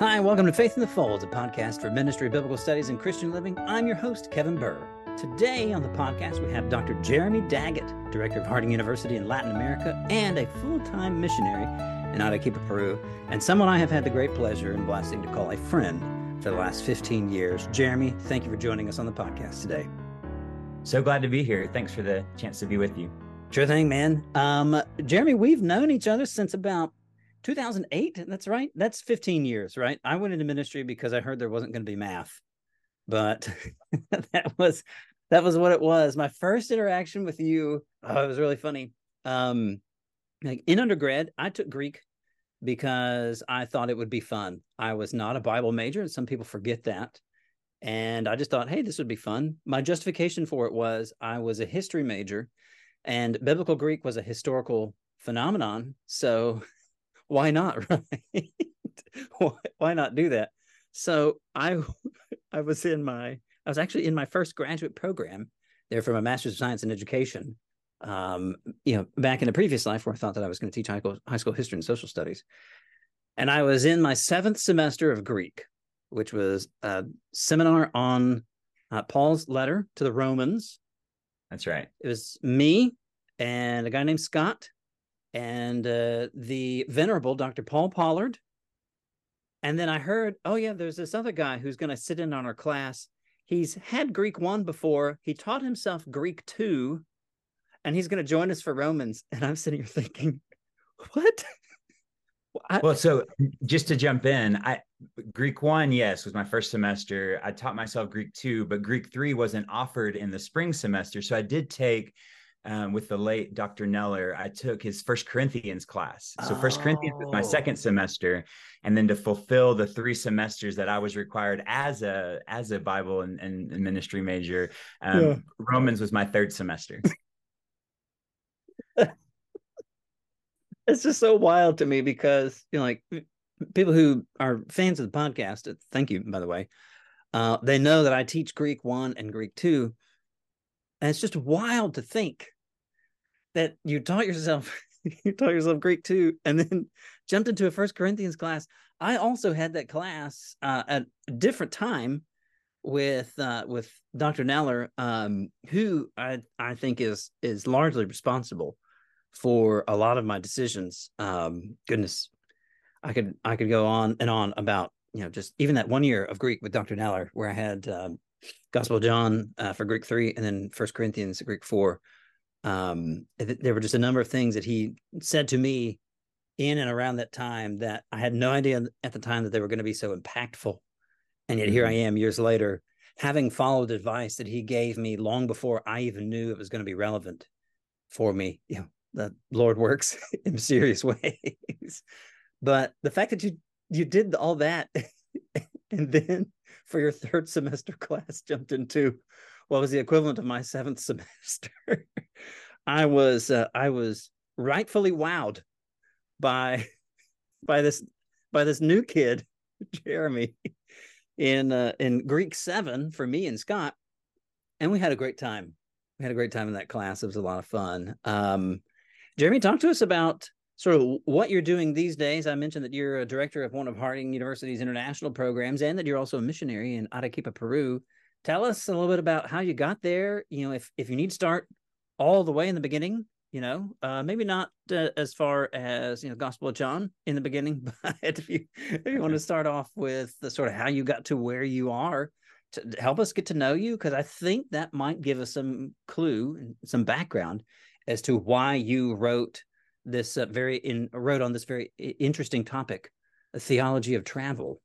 Hi, welcome to Faith in the Folds, a podcast for ministry, biblical studies, and Christian living. I'm your host, Kevin Burr. Today on the podcast, we have Dr. Jeremy Daggett, Director of Harding University in Latin America and a full time missionary in Arequipa, Peru, and someone I have had the great pleasure and blessing to call a friend for the last 15 years. Jeremy, thank you for joining us on the podcast today. So glad to be here. Thanks for the chance to be with you. Sure thing, man. Um, Jeremy, we've known each other since about 2008 that's right? That's 15 years right? I went into ministry because i heard there wasn't going to be math but that was that was what it was. My first interaction with you oh, it was really funny. Um like in undergrad i took greek because i thought it would be fun. I was not a bible major and some people forget that. And i just thought hey this would be fun. My justification for it was i was a history major and biblical greek was a historical phenomenon. So why not right? Why, why not do that? So i i was in my i was actually in my first graduate program there from a master's of science in education um you know back in a previous life where i thought that i was going to teach high school, high school history and social studies. And i was in my seventh semester of greek which was a seminar on uh, paul's letter to the romans. That's right. It was me and a guy named scott and uh, the venerable Dr. Paul Pollard. And then I heard, oh, yeah, there's this other guy who's going to sit in on our class. He's had Greek one before, he taught himself Greek two, and he's going to join us for Romans. And I'm sitting here thinking, what? I, well, so just to jump in, I Greek one, yes, was my first semester. I taught myself Greek two, but Greek three wasn't offered in the spring semester. So I did take um, with the late Dr. Neller, I took his First Corinthians class. So First oh. Corinthians was my second oh. semester, and then to fulfill the three semesters that I was required as a as a Bible and, and ministry major, um, yeah. Romans was my third semester. it's just so wild to me because you know, like people who are fans of the podcast. Uh, thank you, by the way. Uh, they know that I teach Greek one and Greek two. And it's just wild to think that you taught yourself you taught yourself Greek too, and then jumped into a First Corinthians class. I also had that class uh, at a different time with uh, with Dr. Neller, um, who I I think is is largely responsible for a lot of my decisions. Um, goodness, I could I could go on and on about you know just even that one year of Greek with Dr. Neller, where I had um, Gospel John uh, for Greek three, and then First Corinthians Greek four um, there were just a number of things that he said to me in and around that time that I had no idea at the time that they were going to be so impactful. And yet here I mm-hmm. am years later, having followed advice that he gave me long before I even knew it was going to be relevant for me. You know, the Lord works in serious ways. But the fact that you you did all that and then for your third semester class jumped into what was the equivalent of my seventh semester. I was uh, I was rightfully wowed by by this by this new kid, Jeremy, in uh, in Greek seven for me and Scott, and we had a great time. We had a great time in that class. It was a lot of fun. Um, Jeremy, talk to us about sort of what you're doing these days. I mentioned that you're a director of one of Harding University's international programs, and that you're also a missionary in Arequipa, Peru tell us a little bit about how you got there. You know, if if you need to start all the way in the beginning, you know, uh, maybe not uh, as far as you know Gospel of John in the beginning, but if you if you want to start off with the sort of how you got to where you are, to help us get to know you, because I think that might give us some clue, some background as to why you wrote this uh, very in wrote on this very interesting topic, a theology of travel.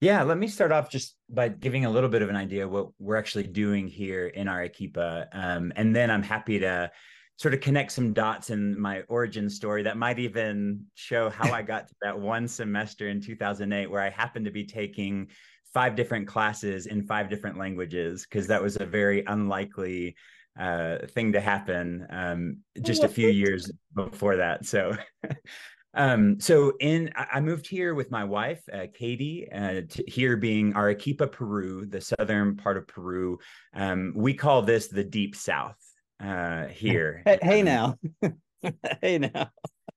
Yeah, let me start off just by giving a little bit of an idea what we're actually doing here in Arequipa, um, and then I'm happy to sort of connect some dots in my origin story that might even show how I got to that one semester in 2008 where I happened to be taking five different classes in five different languages because that was a very unlikely uh, thing to happen um, just a few years before that. So Um, so in I moved here with my wife, uh, Katie, uh, here being Arequipa, Peru, the southern part of Peru. Um, we call this the deep south uh, here. Hey, hey um, now, hey now.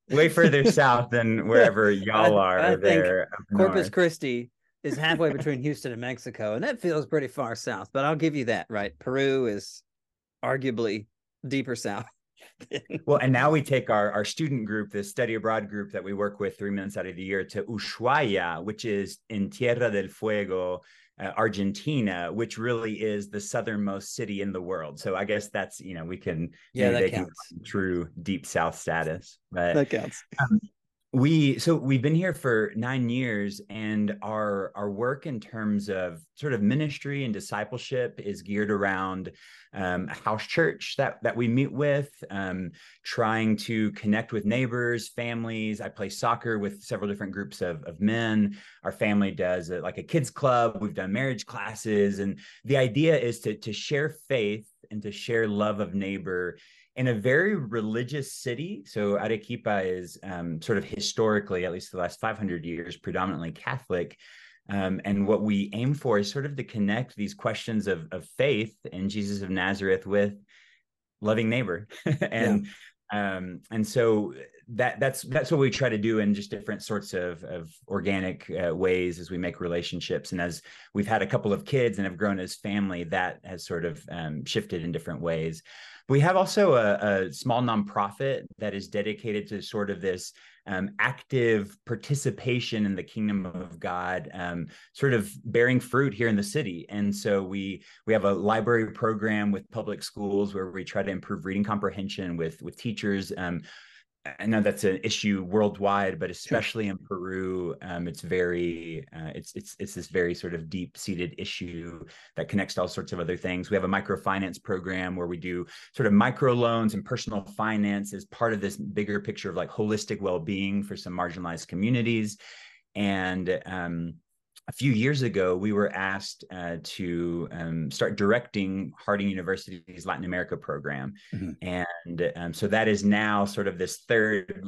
way further south than wherever y'all are. I, I think Corpus north. Christi is halfway between Houston and Mexico, and that feels pretty far south. But I'll give you that. Right, Peru is arguably deeper south. well, and now we take our, our student group, the study abroad group that we work with three months out of the year, to Ushuaia, which is in Tierra del Fuego, uh, Argentina, which really is the southernmost city in the world. So I guess that's you know we can yeah that counts. true deep south status, but that counts. Um, we so we've been here for nine years and our our work in terms of sort of ministry and discipleship is geared around um, a house church that that we meet with um, trying to connect with neighbors families. I play soccer with several different groups of, of men. Our family does a, like a kids club. We've done marriage classes and the idea is to to share faith and to share love of neighbor in a very religious city. So Arequipa is um, sort of historically, at least the last 500 years, predominantly Catholic. Um, and what we aim for is sort of to connect these questions of, of faith in Jesus of Nazareth with loving neighbor. and yeah. um, and so that that's that's what we try to do in just different sorts of of organic uh, ways as we make relationships and as we've had a couple of kids and have grown as family that has sort of um, shifted in different ways we have also a, a, small nonprofit that is dedicated to sort of this um, active participation in the kingdom of God, um, sort of bearing fruit here in the city. And so we we have a library program with public schools where we try to improve reading comprehension with with teachers. Um, I know that's an issue worldwide, but especially in Peru, um, it's very uh, it's it's it's this very sort of deep seated issue that connects to all sorts of other things. We have a microfinance program where we do sort of micro loans and personal finance as part of this bigger picture of like holistic well being for some marginalized communities, and um, a few years ago, we were asked uh, to um, start directing Harding University's Latin America program. Mm-hmm. And um, so that is now sort of this third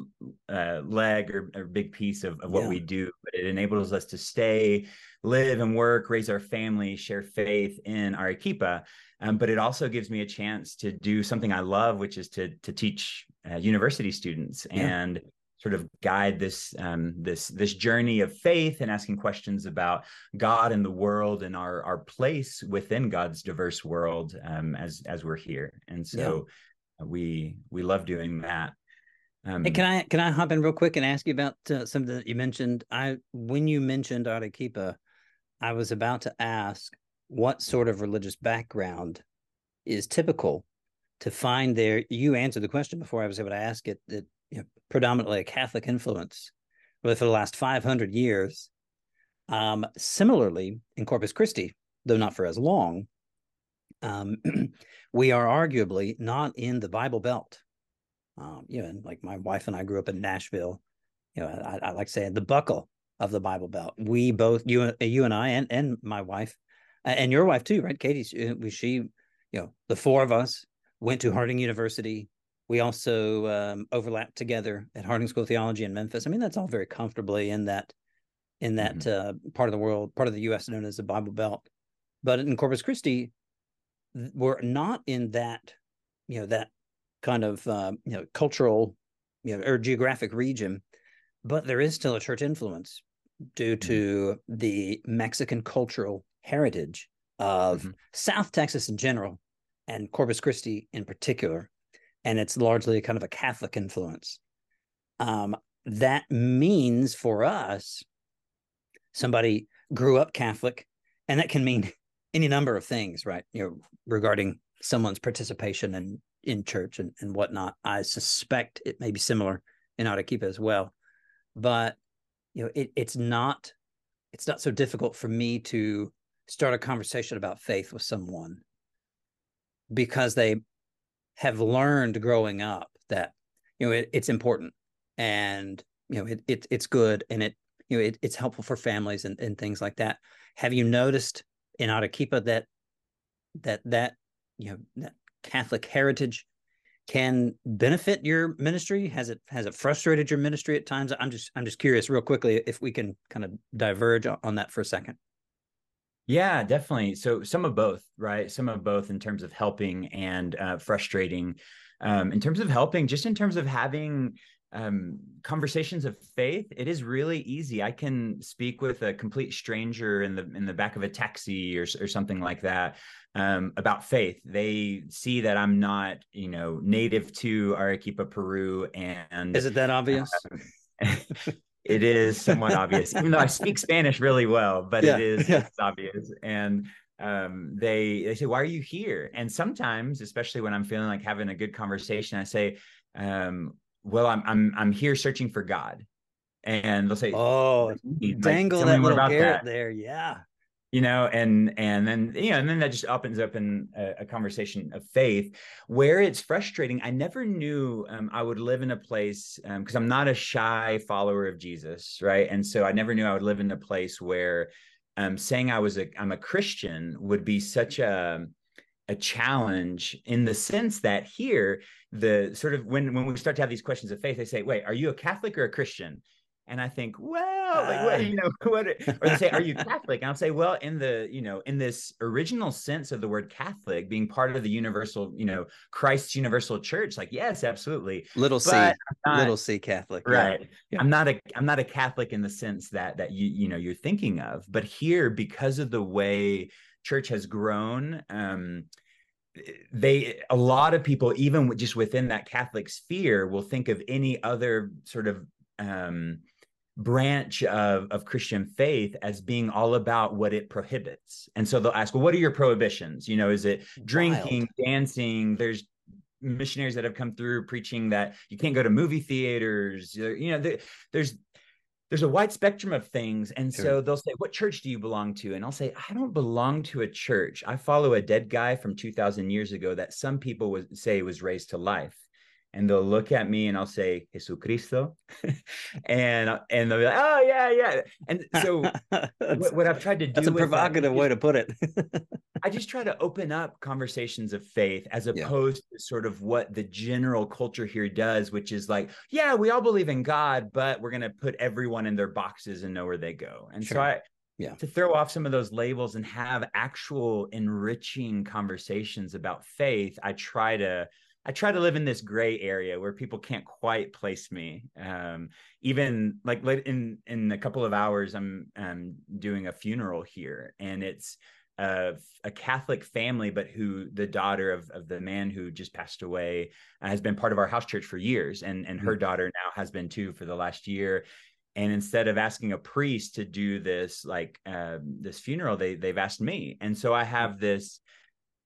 uh, leg or, or, big piece of, of what yeah. we do. But it enables us to stay, live and work, raise our family, share faith in Arequipa. Um, but it also gives me a chance to do something I love, which is to, to teach uh, university students. Yeah. And sort of guide this um, this this journey of faith and asking questions about God and the world and our our place within God's diverse world um, as as we're here. And so yeah. we we love doing that. Um, hey, can I can I hop in real quick and ask you about uh, something that you mentioned? I when you mentioned Arequipa, I was about to ask what sort of religious background is typical to find there. You answered the question before I was able to ask it. That you know, predominantly a Catholic influence, really for the last 500 years. Um, similarly, in Corpus Christi, though not for as long, um, we are arguably not in the Bible Belt. Um, you know, like my wife and I grew up in Nashville. You know, I, I like saying the buckle of the Bible Belt. We both, you, you and I, and and my wife, and your wife too, right, Katie? She, she you know, the four of us went to Harding University, we also um, overlap together at Harding School of Theology in Memphis. I mean, that's all very comfortably in that in that mm-hmm. uh, part of the world, part of the U.S. known as the Bible Belt. But in Corpus Christi, we're not in that, you know, that kind of uh, you know cultural, you know, or geographic region. But there is still a church influence due mm-hmm. to the Mexican cultural heritage of mm-hmm. South Texas in general and Corpus Christi in particular and it's largely kind of a Catholic influence. Um, that means for us, somebody grew up Catholic, and that can mean any number of things, right? You know, regarding someone's participation in in church and, and whatnot. I suspect it may be similar in Arequipa as well, but you know, it, it's not it's not so difficult for me to start a conversation about faith with someone because they have learned growing up that you know it, it's important and you know it, it it's good and it you know it, it's helpful for families and, and things like that. Have you noticed in arequipa that that that you know that catholic heritage can benefit your ministry? Has it has it frustrated your ministry at times? I'm just i'm just curious real quickly if we can kind of diverge on that for a second yeah, definitely. So some of both, right? Some of both in terms of helping and uh, frustrating. Um, in terms of helping, just in terms of having um, conversations of faith, it is really easy. I can speak with a complete stranger in the in the back of a taxi or or something like that um, about faith. They see that I'm not, you know, native to Arequipa, Peru, and is it that obvious? It is somewhat obvious, even though I speak Spanish really well, but yeah, it is yeah. obvious. And um, they they say, "Why are you here?" And sometimes, especially when I'm feeling like having a good conversation, I say, um, well, I'm I'm I'm here searching for God. And they'll say, Oh, like, dangle that little carrot there. Yeah. You know, and and then you know, and then that just opens up in a, a conversation of faith where it's frustrating. I never knew um, I would live in a place because um, I'm not a shy follower of Jesus, right? And so I never knew I would live in a place where um, saying I was a I'm a Christian would be such a a challenge in the sense that here the sort of when when we start to have these questions of faith they say wait are you a catholic or a christian and i think well like what you know what or they say are you catholic? And i'll say well in the you know in this original sense of the word catholic being part of the universal you know christ's universal church like yes absolutely little c not, little c catholic right. Yeah. i'm not a i'm not a catholic in the sense that that you you know you're thinking of but here because of the way church has grown um, they a lot of people even just within that catholic sphere will think of any other sort of um, branch of, of christian faith as being all about what it prohibits and so they'll ask well what are your prohibitions you know is it drinking Wild. dancing there's missionaries that have come through preaching that you can't go to movie theaters you know there's there's a wide spectrum of things. And sure. so they'll say, What church do you belong to? And I'll say, I don't belong to a church. I follow a dead guy from 2000 years ago that some people would say was raised to life and they'll look at me and I'll say Jesucristo, and and they'll be like, oh yeah, yeah. And so what, what, I've tried to do that's a provocative that way to put it. I just try to open up conversations of faith as opposed yeah. to sort of what the general culture here does, which is like, yeah, we all believe in God, but we're gonna put everyone in their boxes and know where they go. And sure. so I yeah to throw off some of those labels and have actual enriching conversations about faith i try to I try to live in this gray area where people can't quite place me. Um, even like in in a couple of hours, I'm um, doing a funeral here, and it's a, a Catholic family, but who the daughter of of the man who just passed away uh, has been part of our house church for years, and and her mm-hmm. daughter now has been too for the last year. And instead of asking a priest to do this like uh, this funeral, they they've asked me, and so I have this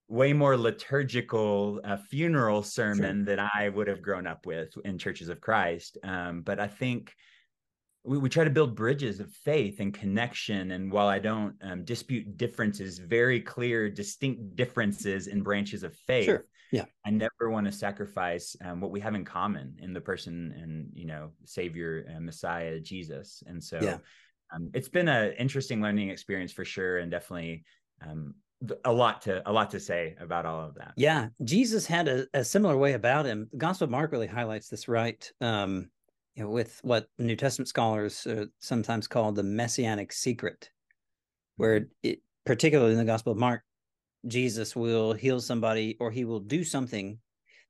way more liturgical uh, funeral sermon sure. that I would have grown up with in churches of Christ. Um, but I think we, we try to build bridges of faith and connection. And while I don't um, dispute differences, very clear, distinct differences in branches of faith. Sure. Yeah. I never want to sacrifice um, what we have in common in the person and, you know, Savior and Messiah, Jesus. And so yeah. Um, it's been an interesting learning experience for sure. And definitely um, a lot to a lot to say about all of that. Yeah, Jesus had a, a similar way about him. The Gospel of Mark really highlights this, right? Um, you know, with what New Testament scholars uh, sometimes call the messianic secret, where mm-hmm. it, particularly in the Gospel of Mark, Jesus will heal somebody or he will do something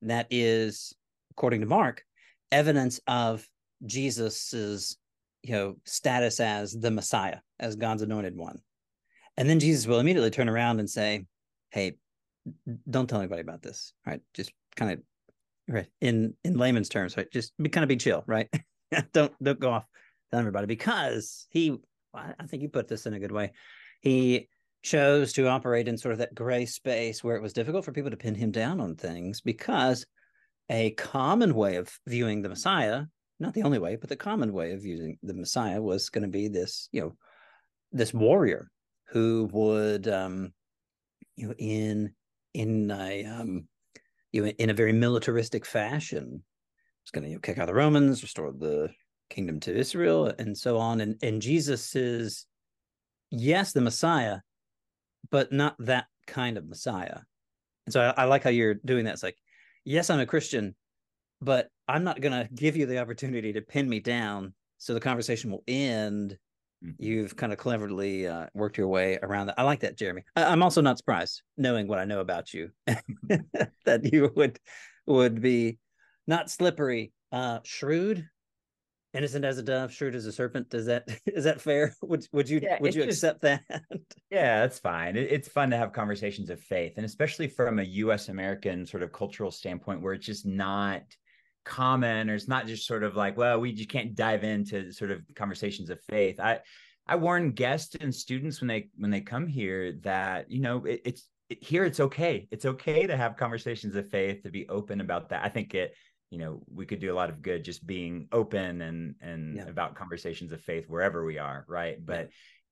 that is, according to Mark, evidence of Jesus's you know status as the Messiah, as God's anointed one. And then Jesus will immediately turn around and say, Hey, don't tell anybody about this. Right. Just kind of right in in layman's terms, right? Just be kind of be chill, right? don't don't go off telling everybody because he I think you put this in a good way. He chose to operate in sort of that gray space where it was difficult for people to pin him down on things because a common way of viewing the Messiah, not the only way, but the common way of using the Messiah was going to be this, you know, this warrior who would um, you know in in a um, you know in a very militaristic fashion was going to you know, kick out the Romans, restore the kingdom to Israel, and so on. And and Jesus is yes the Messiah, but not that kind of Messiah. And so I, I like how you're doing that. It's like, yes, I'm a Christian, but I'm not going to give you the opportunity to pin me down so the conversation will end. You've kind of cleverly uh, worked your way around that. I like that, Jeremy. I- am also not surprised, knowing what I know about you, that you would would be not slippery, Uh, shrewd, innocent as a dove, shrewd as a serpent. Does that is that fair? Would would you yeah, would you just, accept that? yeah, that's fine. It, it's fun to have conversations of faith, and especially from a U.S. American sort of cultural standpoint, where it's just not common, or it's not just sort of like, well, we just can't dive into sort of conversations of faith. I I warn guests and students when they when they come here that you know it, it's it, here it's okay. It's okay to have conversations of faith to be open about that. I think it you know we could do a lot of good just being open and and yeah. about conversations of faith wherever we are right but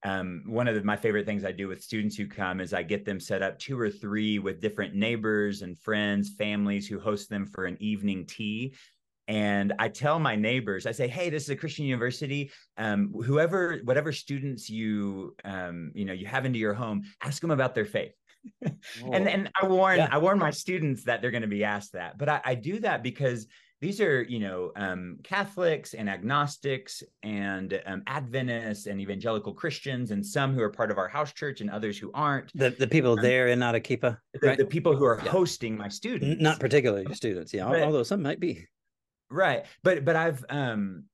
um, one of the, my favorite things I do with students who come is I get them set up two or three with different neighbors and friends, families who host them for an evening tea. And I tell my neighbors, I say, "Hey, this is a Christian university. Um, whoever, whatever students you, um, you know, you have into your home, ask them about their faith and and I warn yeah. I warn my students that they're going to be asked that, but I, I do that because these are you know um, Catholics and agnostics and um, Adventists and evangelical Christians and some who are part of our house church and others who aren't. The the people um, there in Arequipa, the, right? the people who are yeah. hosting my students, not particularly students, yeah, but, although some might be. Right, but but I've um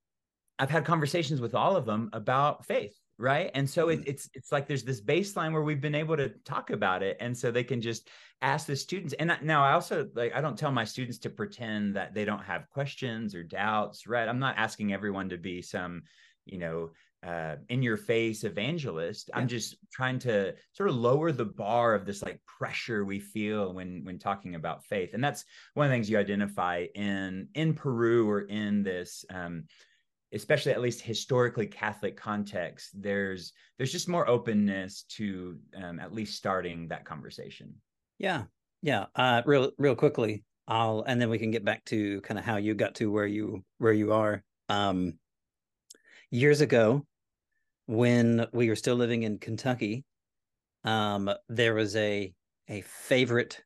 I've had conversations with all of them about faith right and so it, mm. it's it's like there's this baseline where we've been able to talk about it and so they can just ask the students and now i also like i don't tell my students to pretend that they don't have questions or doubts right i'm not asking everyone to be some you know uh, in your face evangelist yeah. i'm just trying to sort of lower the bar of this like pressure we feel when when talking about faith and that's one of the things you identify in in peru or in this um, especially at least historically Catholic context, there's there's just more openness to um, at least starting that conversation. Yeah, yeah. Uh, real real quickly, I'll and then we can get back to kind of how you got to where you where you are. Um, years ago, when we were still living in Kentucky, um, there was a a favorite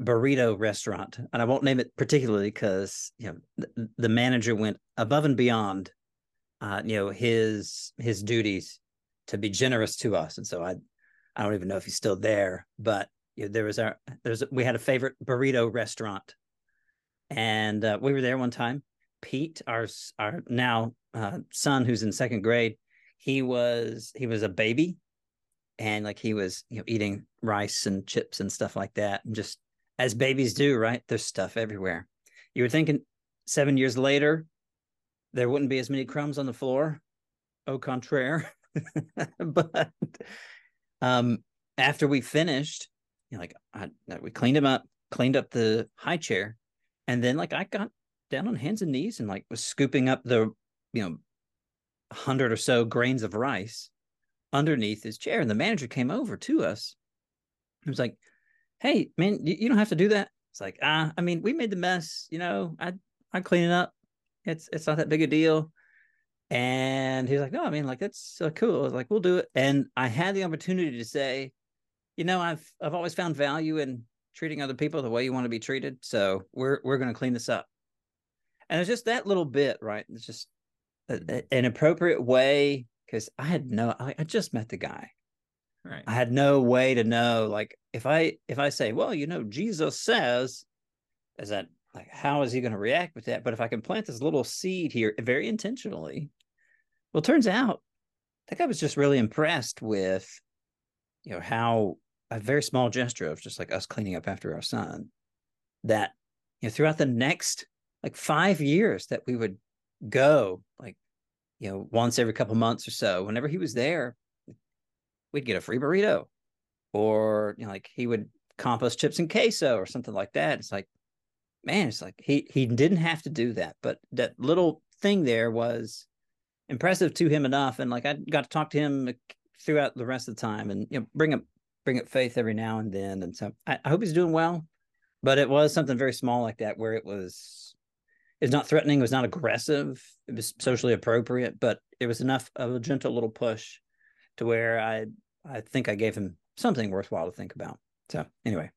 burrito restaurant, and I won't name it particularly because you know the, the manager went above and beyond uh, you know his his duties to be generous to us. And so i i don't even know if he's still there but you know, there was our there's we had a favorite burrito restaurant. And uh, we were there one time. Pete our our now uh, son who's in second grade he was he was a baby. And like he was you know eating rice and chips and stuff like that. And just as babies do right? There's stuff everywhere. You were thinking seven years later there wouldn't be as many crumbs on the floor. Au contraire. but um, after we finished, you know, like I, we cleaned him up, cleaned up the high chair, and then like I got down on hands and knees and like was scooping up the you know hundred or so grains of rice underneath his chair, and the manager came over to us. He was like, "Hey, man, you, you don't have to do that." It's like, ah, I mean, we made the mess. You know, I I clean it up. It's it's not that big a deal. And he's like, no, I mean, like that's uh, cool. I was like, we'll do it. And I had the opportunity to say, you know, I've I've always found value in treating other people the way you want to be treated. So we're we're going to clean this up. And it's just that little bit, right? It's just a, a, an appropriate way because I had no, I, I just met the guy. Right. I had no way to know, like, if I if I say, well, you know, Jesus says, is that like how is he going to react with that? But if i can plant this little seed here very intentionally well turns out that guy was just really impressed with you know how a very small gesture of just like us cleaning up after our son that you know throughout the next like five years that we would go like you know once every couple months or so whenever he was there we'd get a free burrito or you know like he would compost chips and queso or something like that. It's like man, it's like he he didn't have to do that, but that little thing there was impressive to him enough. And like I got to talk to him throughout the rest of the time, and you know, bring up bring up faith every now and then. And so I, I hope he's doing well. But it was something very small like that, where it was it's not threatening, it was not aggressive, it was socially appropriate, but it was enough of a gentle little push to where I I think I gave him something worthwhile to think about. So anyway.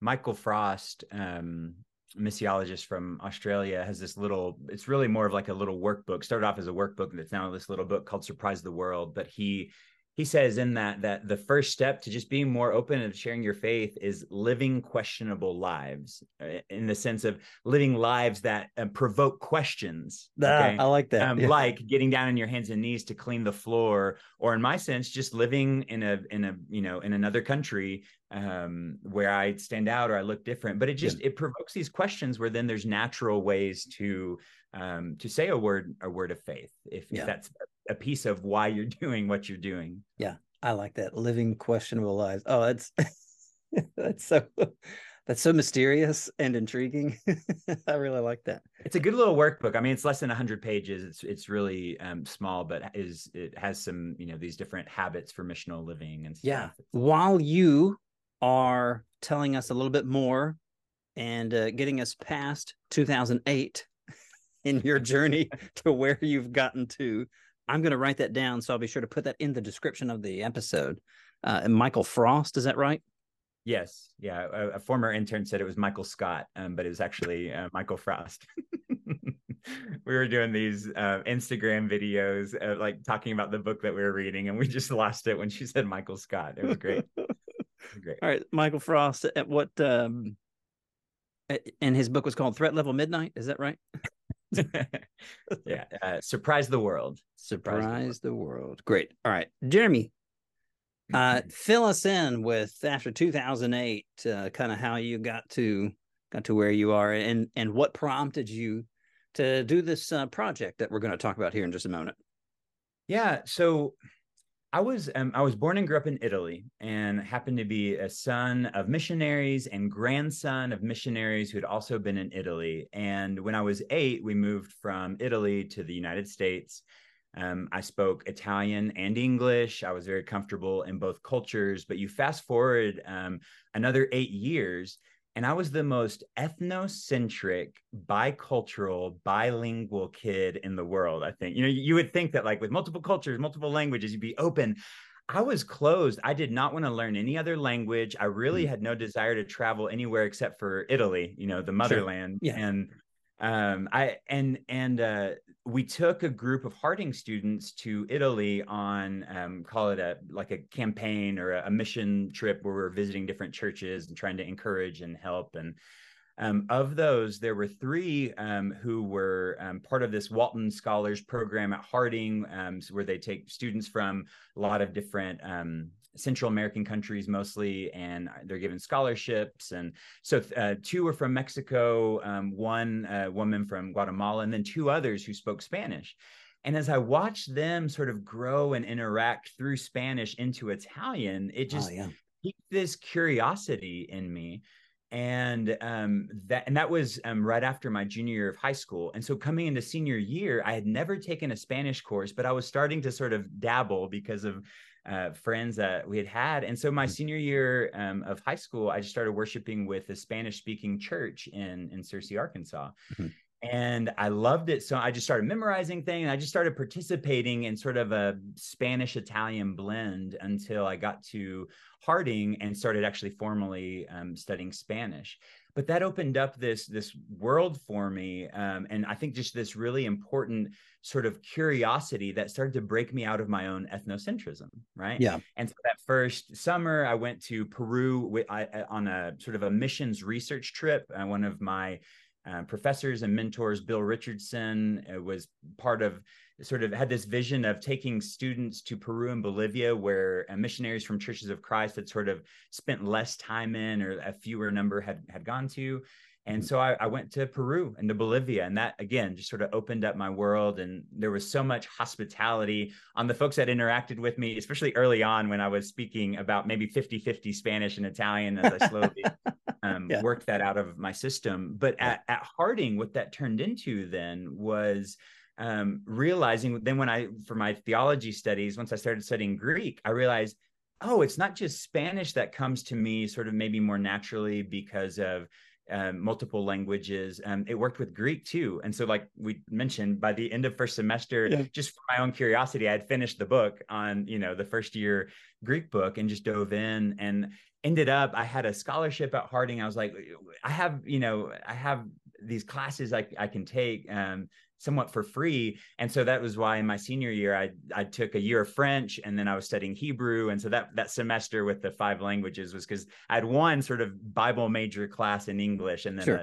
Michael Frost, um, missiologist from Australia has this little it's really more of like a little workbook started off as a workbook that's now this little book called surprise the world but he he says in that that the first step to just being more open and sharing your faith is living questionable lives uh, in the sense of living lives that uh, provoke questions okay? i like that um, yeah. like getting down on your hands and knees to clean the floor or in my sense just living in a in a you know in another country um, where i stand out or i look different but it just yeah. it provokes these questions where then there's natural ways to um, to say a word a word of faith if, yeah. if that's a piece of why you're doing what you're doing. Yeah, I like that. Living questionable lives. Oh, that's that's so that's so mysterious and intriguing. I really like that. It's a good little workbook. I mean, it's less than 100 pages. It's it's really um, small, but is it has some you know these different habits for missional living and stuff. Yeah. While you are telling us a little bit more and uh, getting us past 2008 in your journey to where you've gotten to I'm going to write that down, so I'll be sure to put that in the description of the episode. Uh, Michael Frost, is that right? Yes, yeah. A, a, former intern said it was Michael Scott, um, but it was actually uh, Michael Frost. we were doing these uh, Instagram videos, uh, like talking about the book that we were reading, and we just lost it when she said Michael Scott. It was great. great. All right, Michael Frost. At what? Um, and his book was called Threat Level Midnight. Is that right? yeah. Uh, surprise the world. Surprise, surprise the, world. the, world. Great. All right. Jeremy, uh, mm-hmm. fill us in with after 2008, uh, kind of how you got to got to where you are and and what prompted you to do this uh, project that we're going to talk about here in just a moment. Yeah. So I was um, I was born and grew up in Italy, and happened to be a son of missionaries and grandson of missionaries who had also been in Italy. And when I was eight, we moved from Italy to the United States. Um, I spoke Italian and English. I was very comfortable in both cultures. But you fast forward um, another eight years, and I was the most ethnocentric, bicultural, bilingual kid in the world. I think, you know, you would think that like with multiple cultures, multiple languages, you'd be open. I was closed. I did not want to learn any other language. I really mm. had no desire to travel anywhere except for Italy, you know, the motherland. Sure. Yeah. And um, I and and uh, we took a group of Harding students to Italy on um, call it a like a campaign or a, a, mission trip where we are visiting different churches and trying to encourage and help. And um, of those, there were three um, who were um, part of this Walton Scholars program at Harding, um, where they take students from a lot of different um, Central American countries mostly, and they're given scholarships. And so uh, two were from Mexico, um, one uh, woman from Guatemala, and then two others who spoke Spanish. And as I watched them sort of grow and interact through Spanish into Italian, it just oh, yeah. piqued this curiosity in me and um, that and that was um, right after my junior year of high school and so coming into senior year i had never taken a spanish course but i was starting to sort of dabble because of uh, friends that we had had. And so my mm-hmm. senior year um, of high school, I just started worshiping with a Spanish speaking church in, in Searcy, Arkansas. Mm-hmm. And I loved it. So I just started memorizing things. I just started participating in sort of a Spanish Italian blend until I got to Harding and started actually formally um, studying Spanish but that opened up this this world for me um, and i think just this really important sort of curiosity that started to break me out of my own ethnocentrism right yeah and so that first summer i went to peru with, I, on a sort of a missions research trip uh, one of my uh, professors and mentors bill richardson uh, was part of sort of had this vision of taking students to Peru and Bolivia, where uh, missionaries from Churches of Christ had sort of spent less time in, or a fewer number had had gone to. And mm-hmm. so I, I, went to Peru and to Bolivia, and that again just sort of opened up my world. And there was so much hospitality on the folks that interacted with me, especially early on when I was speaking about maybe 50 50 Spanish and Italian as I slowly um, yeah. worked that out of my system. But yeah. at, at Harding, what that turned into then was um, realizing then when I, for my theology studies, once I started studying Greek, I realized, oh, it's not just Spanish that comes to me sort of maybe more naturally because of um, multiple languages. Um, it worked with Greek too. And so, like we mentioned, by the end of first semester, yeah. just for my own curiosity, I had finished the book on, you know, the first year Greek book and just dove in and ended up, I had a scholarship at Harding. I was like, I have, you know, I have these classes I, I can take. Um, somewhat for free. And so that was why in my senior year, I I took a year of French and then I was studying Hebrew. And so that that semester with the five languages was because I had one sort of Bible major class in English and then sure.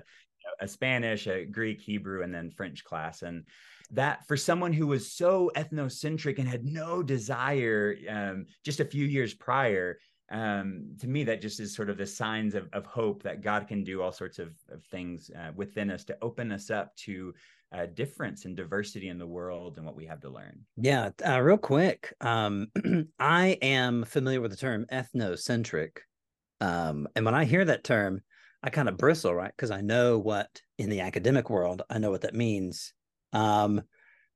a, a Spanish, a Greek, Hebrew, and then French class. And that for someone who was so ethnocentric and had no desire um, just a few years prior um, to me, that just is sort of the signs of, of hope that God can do all sorts of, of things uh, within us to open us up to uh, difference and diversity in the world and what we have to learn. Yeah, uh, real quick. Um, I am familiar with the term ethnocentric. Um, and when I hear that term, I kind of bristle, right? Because I know what in the academic world, I know what that means. Um,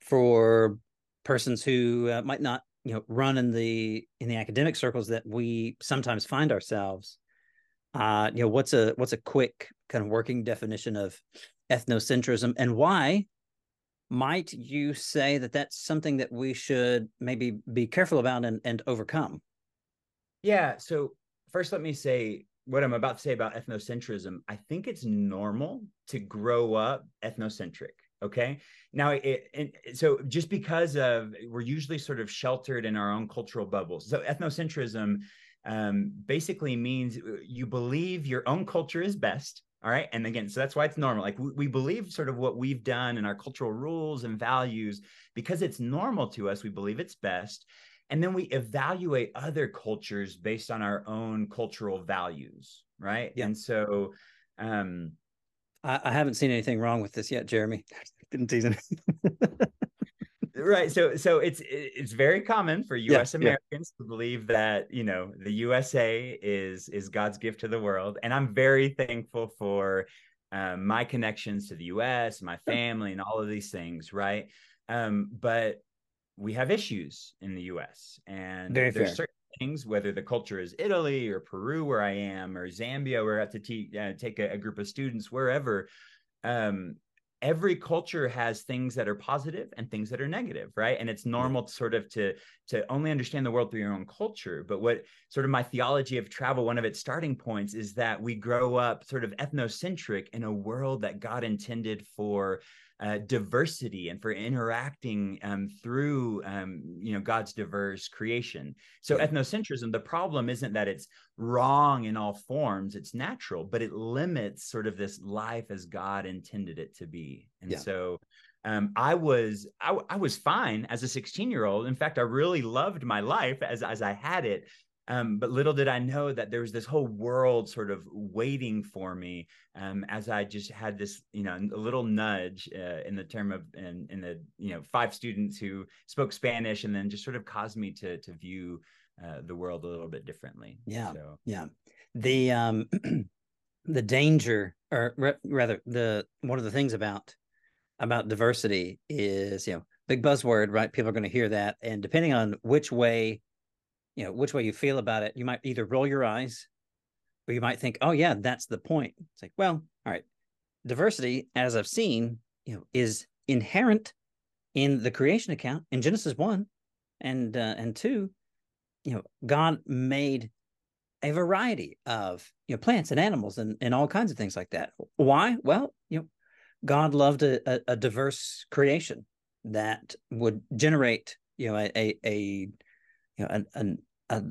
for persons who uh, might not you know run in the in the academic circles that we sometimes find ourselves uh you know what's a what's a quick kind of working definition of ethnocentrism and why might you say that that's something that we should maybe be careful about and, and overcome? Yeah so first let me say what i'm about to say about ethnocentrism. I think it's normal to grow up ethnocentric okay? Now it, it, so just because of we're usually sort of sheltered in our own cultural bubbles so ethnocentrism um, basically means uh, you believe your own culture is best all right and again so that's why it's normal like we, we believe sort of what we've done and our cultural rules and values because it's normal to us we believe it's best and then we evaluate other cultures based on our own cultural values right yeah. and so um I, I haven't seen anything wrong with this yet, Jeremy. Didn't tease him. right so so it's it's very common for us yeah, americans yeah. to believe that you know the usa is is god's gift to the world and i'm very thankful for um, my connections to the us my family and all of these things right um, but we have issues in the us and very there's fair. certain things, whether the culture is Italy or Peru, where I am, or Zambia, where I have to te- uh, take a, a, group of students, wherever. Um, every culture has things that are positive and things that are negative right? And it's normal to sort of to to only understand the world through your own culture. But what sort of my theology of travel one of its starting points is that we grow up sort of ethnocentric in a world that god intended for uh, diversity and for interacting um, through um, you know God's diverse creation. So yeah. ethnocentrism, the problem isn't that it's wrong in all forms; it's natural, but it limits sort of this life as God intended it to be. And yeah. so um, I was I, I, was fine as a 16 year old. In fact, I really loved my life as as I had it. Um, but little did I know that there was this whole world sort of waiting for me um, as I just had this, you know, a little nudge uh, in the term of in, in the you know five students who spoke Spanish, and then just sort of caused me to to view uh, the world a little bit differently. Yeah, so. yeah. The um, the danger, or re- rather, the one of the things about about diversity is you know big buzzword, right? People are going to hear that, and depending on which way you know which way you feel about it you might either roll your eyes or you might think oh yeah that's the point. It's like well all right diversity as i've seen you know is inherent in the creation account in genesis 1 and uh, and 2 you know god made a variety of you know plants and animals and, and all kinds of things like that. Why? Well you know god loved a, a, a diverse creation that would generate you know a, a, a you know an, an, a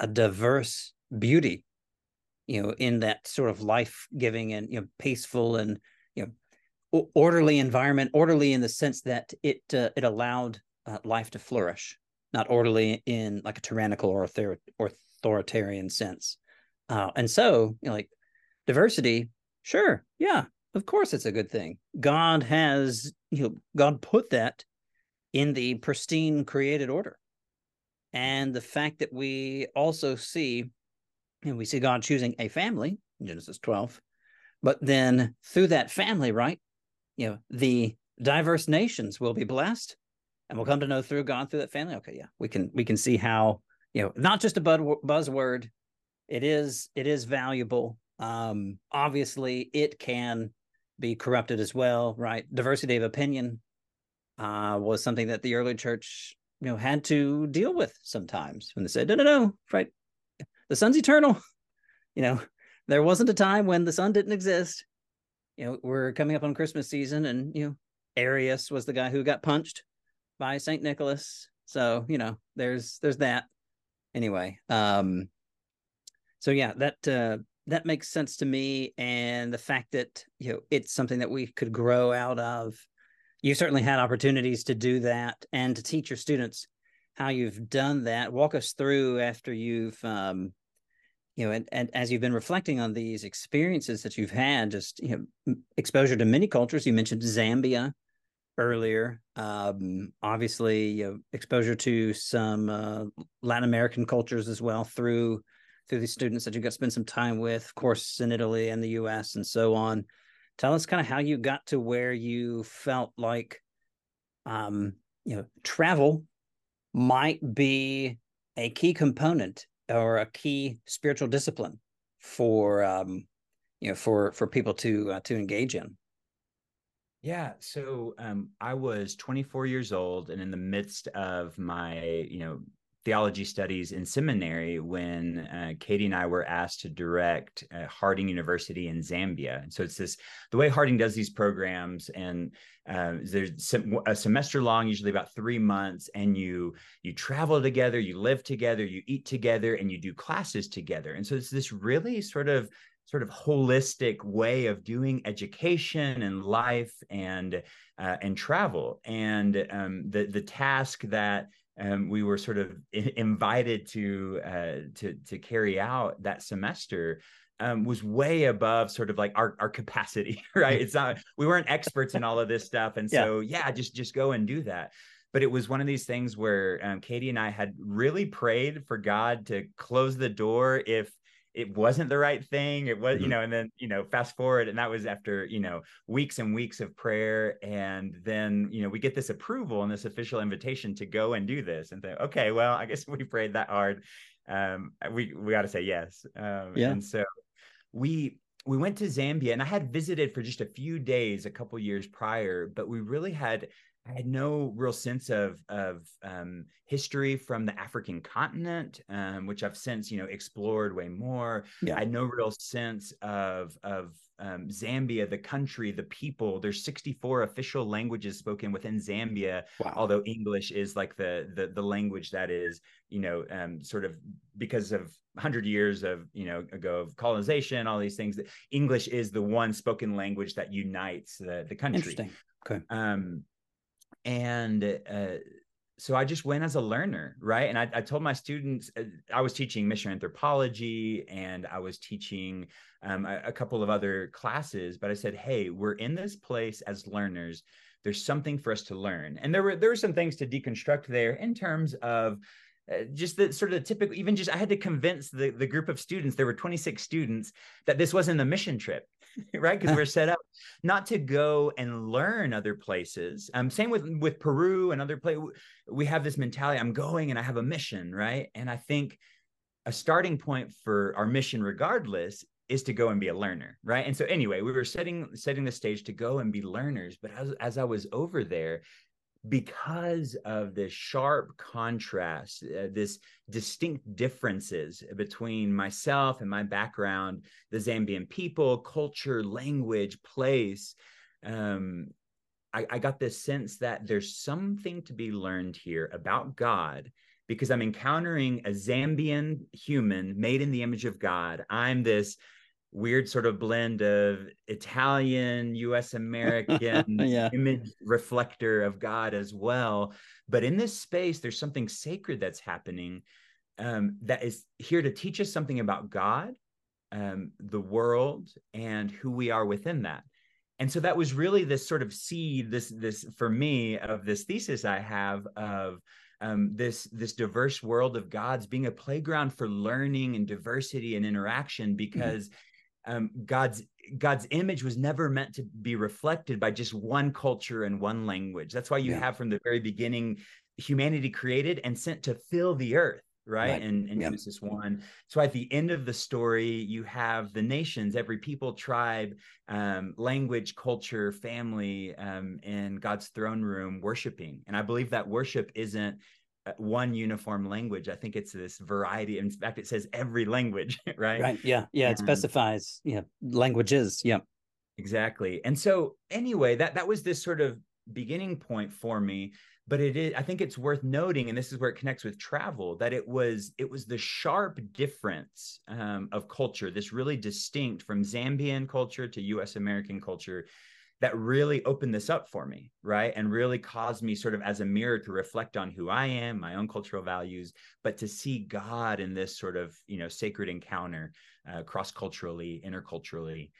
a diverse beauty you know in that sort of life-giving and you know peaceful and you know orderly environment orderly in the sense that it uh, it allowed uh, life to flourish not orderly in like a tyrannical or author- authoritarian sense. Uh, and so you know like diversity sure yeah of course it's a good thing. God has you know god put that in the pristine created order and the fact that we also see and we see God choosing a family, Genesis 12, but then through that family, right? You know, the diverse nations will be blessed and we'll come to know through God through that family. Okay, yeah. We can we can see how, you know, not just a buzzword, it is it is valuable. Um obviously it can be corrupted as well, right? Diversity of opinion uh was something that the early church you know had to deal with sometimes when they said no no no right the son's eternal you know there wasn't a time when the sun didn't exist you know we're coming up on christmas season and you know Arius was the guy who got punched by Saint Nicholas. So you know, there's there's that. Anyway, um, so yeah, that uh, that makes sense to me, and the fact that you know it's something that we could grow out of. You certainly had opportunities to do that and to teach your students how you've done that. Walk us through after you've um, you know, and, and as you've been reflecting on these experiences that you've had, just you know, exposure to many cultures. You mentioned Zambia earlier. Um, obviously, you know, exposure to some uh, Latin American cultures as well through through these students that you got to spend some time with, of course, in Italy and the U.S. and so on. Tell us kind of how you got to where you felt like, um, you know, travel might be a key component or a key spiritual discipline for um, you know for for people to uh, to engage in. Yeah, so um, I was 24 years old, and in the midst of my you know theology studies in seminary when uh, Katie and I were asked to direct uh, Harding University in Zambia. And so it's this the way Harding does these programs, and uh, there's a semester long, usually about three months, and you you travel together, you live together, you eat together, and you do classes together. And so it's this really sort of sort of holistic way of doing education and life and uh, and travel and um, the the task that um, we were sort of invited to uh, to to carry out that semester um, was way above sort of like our our capacity, right? It's not we weren't experts in all of this stuff, and so yeah, yeah just just go and do that. But it was one of these things where um, Katie and I had really prayed for God to close the door if it wasn't the right thing it was mm-hmm. you know and then you know fast forward and that was after you know weeks and weeks of prayer and then you know we get this approval and this official invitation to go and do this and think okay well i guess we prayed that hard um we we got to say yes um yeah. and so we we went to Zambia and I had visited for just a few days a couple years prior, but we really had I had no real sense of of um, history from the African continent, um, which I've since you know explored way more. Yeah. I had no real sense of of um, Zambia, the country, the people. There's 64 official languages spoken within Zambia, wow. although English is like the the the language that is you know um, sort of because of 100 years of you know ago of colonization, all these things. English is the one spoken language that unites the the country. Interesting. Okay. Um, and uh, so I just went as a learner, right? And I, I, told my students uh, I was teaching mission anthropology and I was teaching um, a, a, couple of other classes, but I said, "Hey, we're in this place as learners. There's something for us to learn." And there were there were some things to deconstruct there in terms of uh, just the sort of the typical even just i had to convince the, the group of students there were 26 students that this wasn't a mission trip right? Because we're set up not to go and learn other places. Um same with with peru and other places we have this mentality i'm going and i have a mission right? And i think a starting point for our mission regardless is to go and be a learner right? And so anyway we were setting setting the stage to go and be learners but as, as i was over there because of this sharp contrast, uh, this distinct differences between myself and my background, the Zambian people, culture, language, place. Um, I, I got this sense that there's something to be learned here about God because I'm encountering a Zambian human made in the image of God. I'm this weird sort of blend of Italian, US American yeah. image reflector of God as well. But in this space, there's something sacred that's happening um, that is here to teach us something about God, um, the world, and who we are within that. And so that was really this sort of seed, this this for me of this thesis I have of um, this this diverse world of God's being a playground for learning and diversity and interaction mm-hmm. because mm-hmm um, God's God's image was never meant to be reflected by just one culture and one language. That's why you yeah. have from the very beginning humanity created and sent to fill the earth, right? right. In, in yep. Genesis 1. So at the end of the story, you have the nations, every people, tribe, um, language, culture, family um, in God's throne room worshiping. And I believe that worship isn't one uniform language. I think it's this variety. In fact, it says every language, right? Right. Yeah. Yeah. It specifies, yeah, languages. Yeah. Exactly. And so anyway, that that was this sort of beginning point for me but it is i think it's worth noting and this is where it connects with travel that it was it was the sharp difference um, of culture this really distinct from zambian culture to us american culture that really opened this up for me right? And really caused me sort of as a mirror to reflect on who i am my own cultural values but to see god in this sort of you know sacred encounter uh, cross culturally interculturally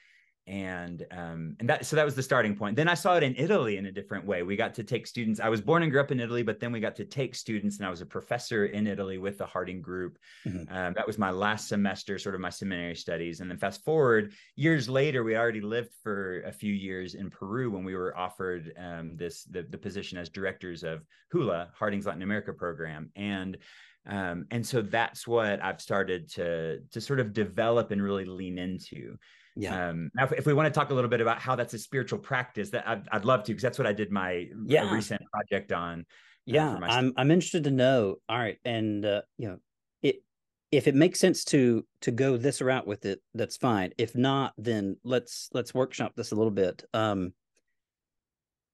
and um, and that so that was the starting point. Then I saw it in Italy in a different way. We got to take students. I was born and grew up in Italy, but then we got to take students, and I was a professor in Italy with the Harding Group. Mm-hmm. Um, that was my last semester, sort of my seminary studies. And then fast forward years later, we already lived for a few years in Peru when we were offered um, this the, the position as directors of HULA, Harding's Latin America program, and um, and so that's what I've started to to sort of develop and really lean into. Yeah. Um, now, if, if, we want to talk a little bit about how that's a spiritual practice, that I'd, I'd love to, because that's what I did my yeah. recent project on. Uh, yeah, I'm I'm interested to know. All right, and uh, you know, it if it makes sense to to go this route with it, that's fine. If not, then let's let's workshop this a little bit. Um,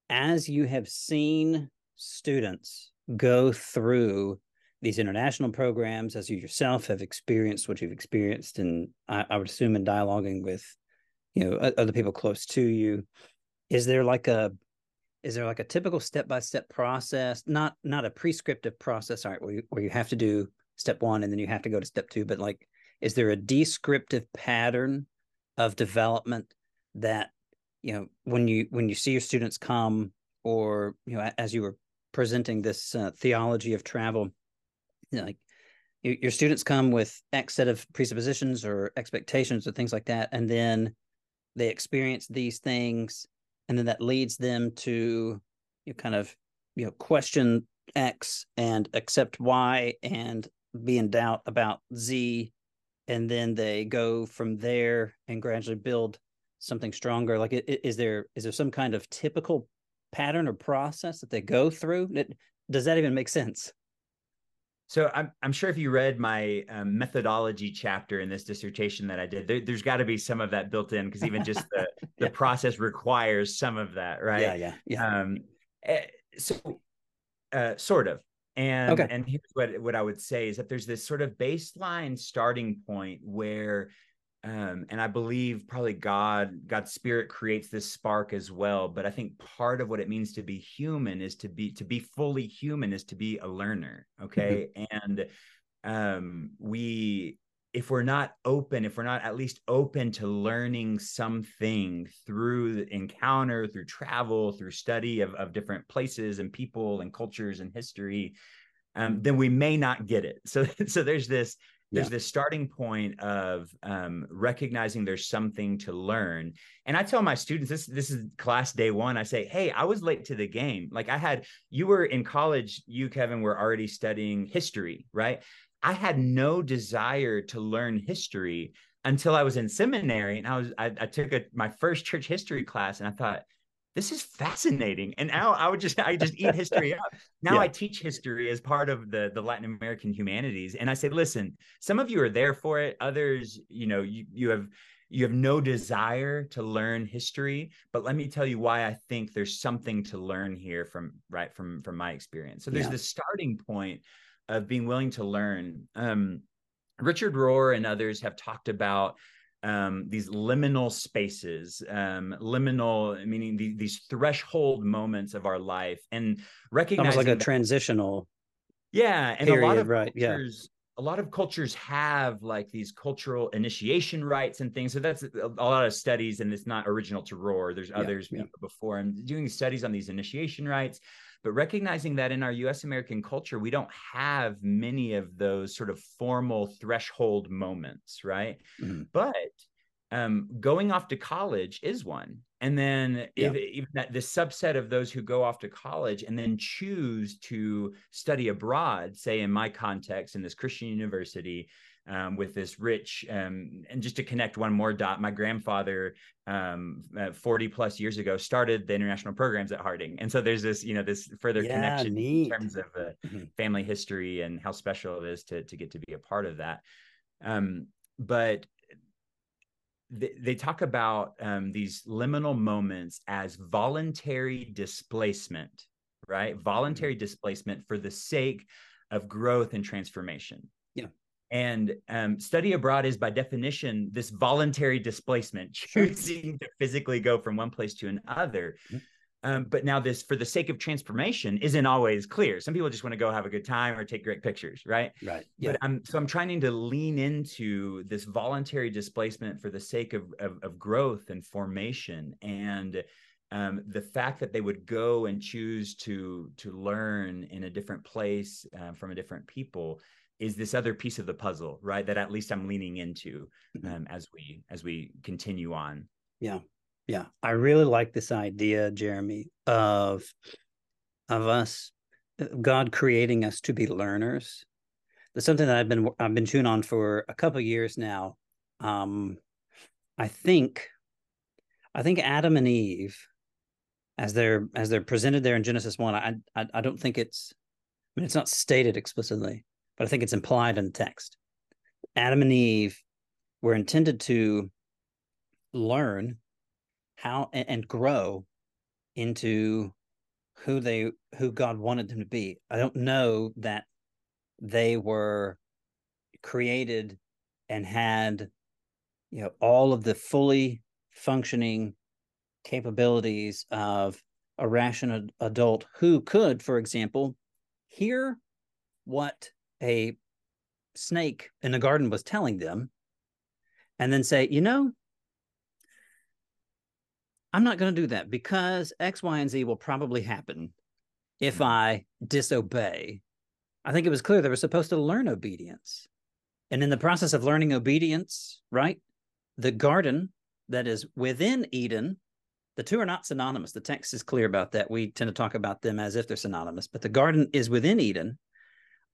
as you have seen students go through these international programs as you yourself have experienced what you've experienced and I, I, would assume in dialoguing with you know other people close to you is there like a is there like a typical step-by-step process? Not not a prescriptive process all right where you, where you have to do step one and then you have to go to step two but like is there a descriptive pattern of development that you know when you when you see your students come or you know as you were presenting this uh, theology of travel you know, like your students come with X set of presuppositions or expectations or things like that, and then they experience these things, and then that leads them to you know, kind of you know question X and accept Y and be in doubt about Z, and then they go from there and gradually build something stronger. Like, is there is there some kind of typical pattern or process that they go through? does that even make sense? So I'm I'm sure if you read my um, methodology chapter in this dissertation that I did, there, has got to be some of that built in because even just the the process requires some of that, right? Yeah, yeah, yeah. Um, eh, so, uh, sort of. And okay. and here's what what I would say is that there's this sort of baseline starting point where um, and I believe probably God, God's spirit creates this spark as well. But I think part of what it means to be human is to be to be fully human is to be a learner. Okay, mm-hmm. and um, we if we're not open, if we're not at least open to learning something through the encounter, through travel, through study of, of different places and people and cultures and history, um, then we may not get it. So, so there's this there's yeah. this starting point of um, recognizing there's something to learn. And i tell my students this this is class day one. I say hey i was late to the game. Like i had you were in college you kevin were already studying history right? I had no desire to learn history until i was in seminary and i was i, I took a, my first church history class and i thought this is fascinating. And now I would just I just eat history up. Now yeah. I teach history as part of the the Latin American humanities. And I say, listen, some of you are there for it. Others, you know, you you have you have no desire to learn history but let me tell you why i think there's something to learn here from right from from my experience so there's yeah. the starting point of being willing to learn um, richard rohr and others have talked about um, these liminal spaces, um, liminal meaning the, these threshold moments of our life, and recognizing almost like a that, transitional. Yeah, and period, a lot of right, cultures, yeah. a lot of cultures have like these cultural initiation rites and things. So that's a, a lot of studies, and it's not original to Rohr. There's others yeah. before and doing studies on these initiation rites but recognizing that in our US American culture, we don't have many of those sort of formal threshold moments, right? Mm-hmm. But um, going off to college is one. And then yeah. if, even that the subset of those who go off to college and then choose to study abroad, say in my context in this Christian university, um, with this rich um, and just to connect one more dot my grandfather um, uh, 40 plus years ago started the international programs at harding and so there's this you know this further yeah, connection neat. in terms of uh, mm-hmm. family history and how special it is to, to get to be a part of that um, but they, they talk about um, these liminal moments as voluntary displacement, right? Voluntary mm-hmm. displacement for the sake of growth and transformation. Yeah. And um, study abroad is by definition this voluntary displacement, choosing to physically go from one place to another. Mm-hmm. Um, but now this, for the sake of transformation, isn't always clear. Some people just want to go have a good time or take great pictures, right? Right. Yeah. But I'm so I'm trying to lean into this voluntary displacement for the sake of of, of growth and formation, and um, the fact that they would go and choose to to learn in a different place uh, from a different people is this other piece of the puzzle, right? That at least I'm leaning into mm-hmm. um, as we as we continue on. Yeah, yeah, I really like this idea, Jeremy, of of us, God creating us to be learners. That's something that I've been I've been chewing on for a couple years now. Um, I think, I think Adam and Eve, as they're as they're presented there in Genesis one, I I, I don't think it's, I mean, it's not stated explicitly, but I think it's implied in the text. Adam and Eve were intended to learn how and, grow into who they who God wanted them to be. I don't know that they were created and had you know all of the fully functioning capabilities of a rational adult who could for example hear what a snake in the garden was telling them and then say you know I'm not going to do that because X, Y, and Z will probably happen if mm-hmm. I disobey. I think it was clear they were supposed to learn obedience. And in the process of learning obedience, right, the garden that is within Eden, the two are not synonymous. The text is clear about that. We tend to talk about them as if they're synonymous, but the garden is within Eden.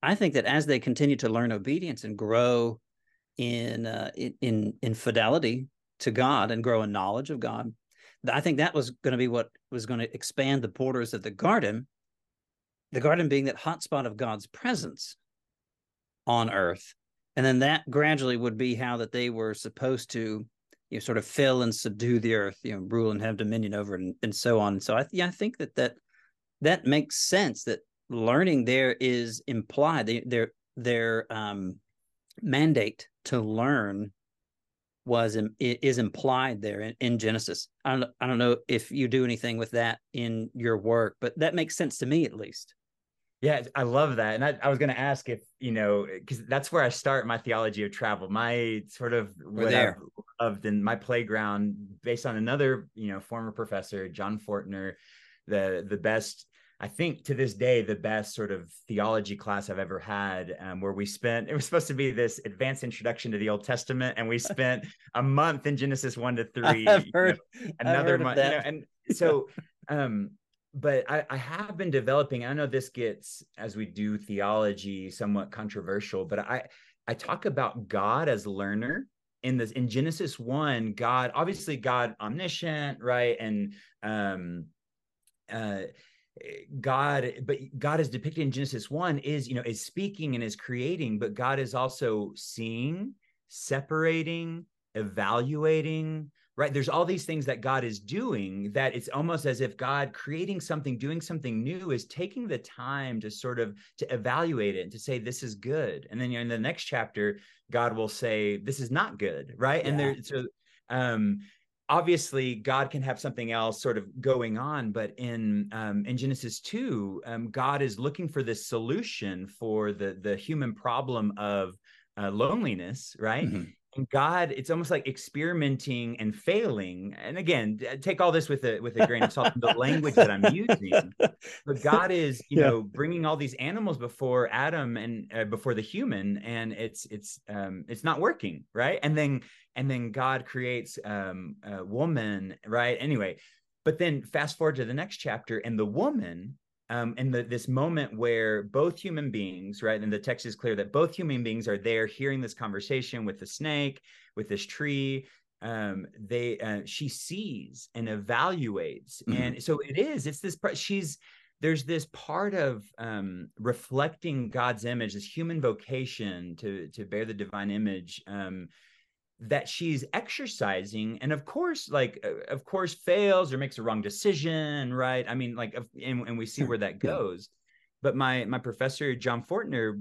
I think that as they continue to learn obedience and grow in uh, in in fidelity to God and grow in knowledge of God, I think that was going to be what was going to expand the borders of the garden. The garden being that hotspot of God's presence on earth. And then that gradually would be how that they were supposed to you know, sort of fill and subdue the earth, you know, rule and have dominion over it and, and so on. So I, yeah, I think that that that makes sense that learning there is implied. They, their their um, mandate to learn was is implied there in, in Genesis. I don't I don't know if you do anything with that in your work, but that makes sense to me at least. Yeah, I love that. And I, I was going to ask if, you know, because that's where I start my theology of travel. My sort of what there. I've loved in my playground, based on another, you know, former professor, John Fortner, the the best I think to this day, the best sort of theology class I've ever had, um, where we spent, it was supposed to be this advanced introduction to the Old Testament. And we spent a month in Genesis one to three, I've heard, you know, another month, you know, and so, um, but I, I have been developing, I know this gets, as we do theology, somewhat controversial, but I, I talk about God as learner in this in Genesis one, God, obviously God omniscient, right? And, um, uh, God, but God is depicted in Genesis 1 is, you know, is speaking and is creating, but God is also seeing, separating, evaluating, right? There's all these things that God is doing that it's almost as if God creating something, doing something new is taking the time to sort of to evaluate it and to say this is good. And then you know, in the next chapter, God will say this is not good, right? Yeah. And there so um obviously God can have something else sort of going on, but in um, in Genesis two, um, God is looking for this solution for the the human problem of uh, loneliness, right? Mm-hmm and God, it's almost like experimenting and failing. And again, take all this with a with a grain of salt. the language that I'm using, but God is, you yeah. know, bringing all these animals before Adam and uh, before the human, and it's it's um it's not working, right? And then and then God creates um a woman, right? Anyway, but then fast forward to the next chapter, and the woman um, and the, this moment where both human beings, right, and the text is clear that both human beings are there hearing this conversation with the snake, with this tree. Um, they, uh, she sees and evaluates, mm-hmm. and so it is. It's this. She's there's this part of um, reflecting God's image, this human vocation to to bear the divine image. Um, that she's exercising and of course like uh, of course fails or makes a wrong decision right? I mean like and, and we see where that goes. But my my professor john fortner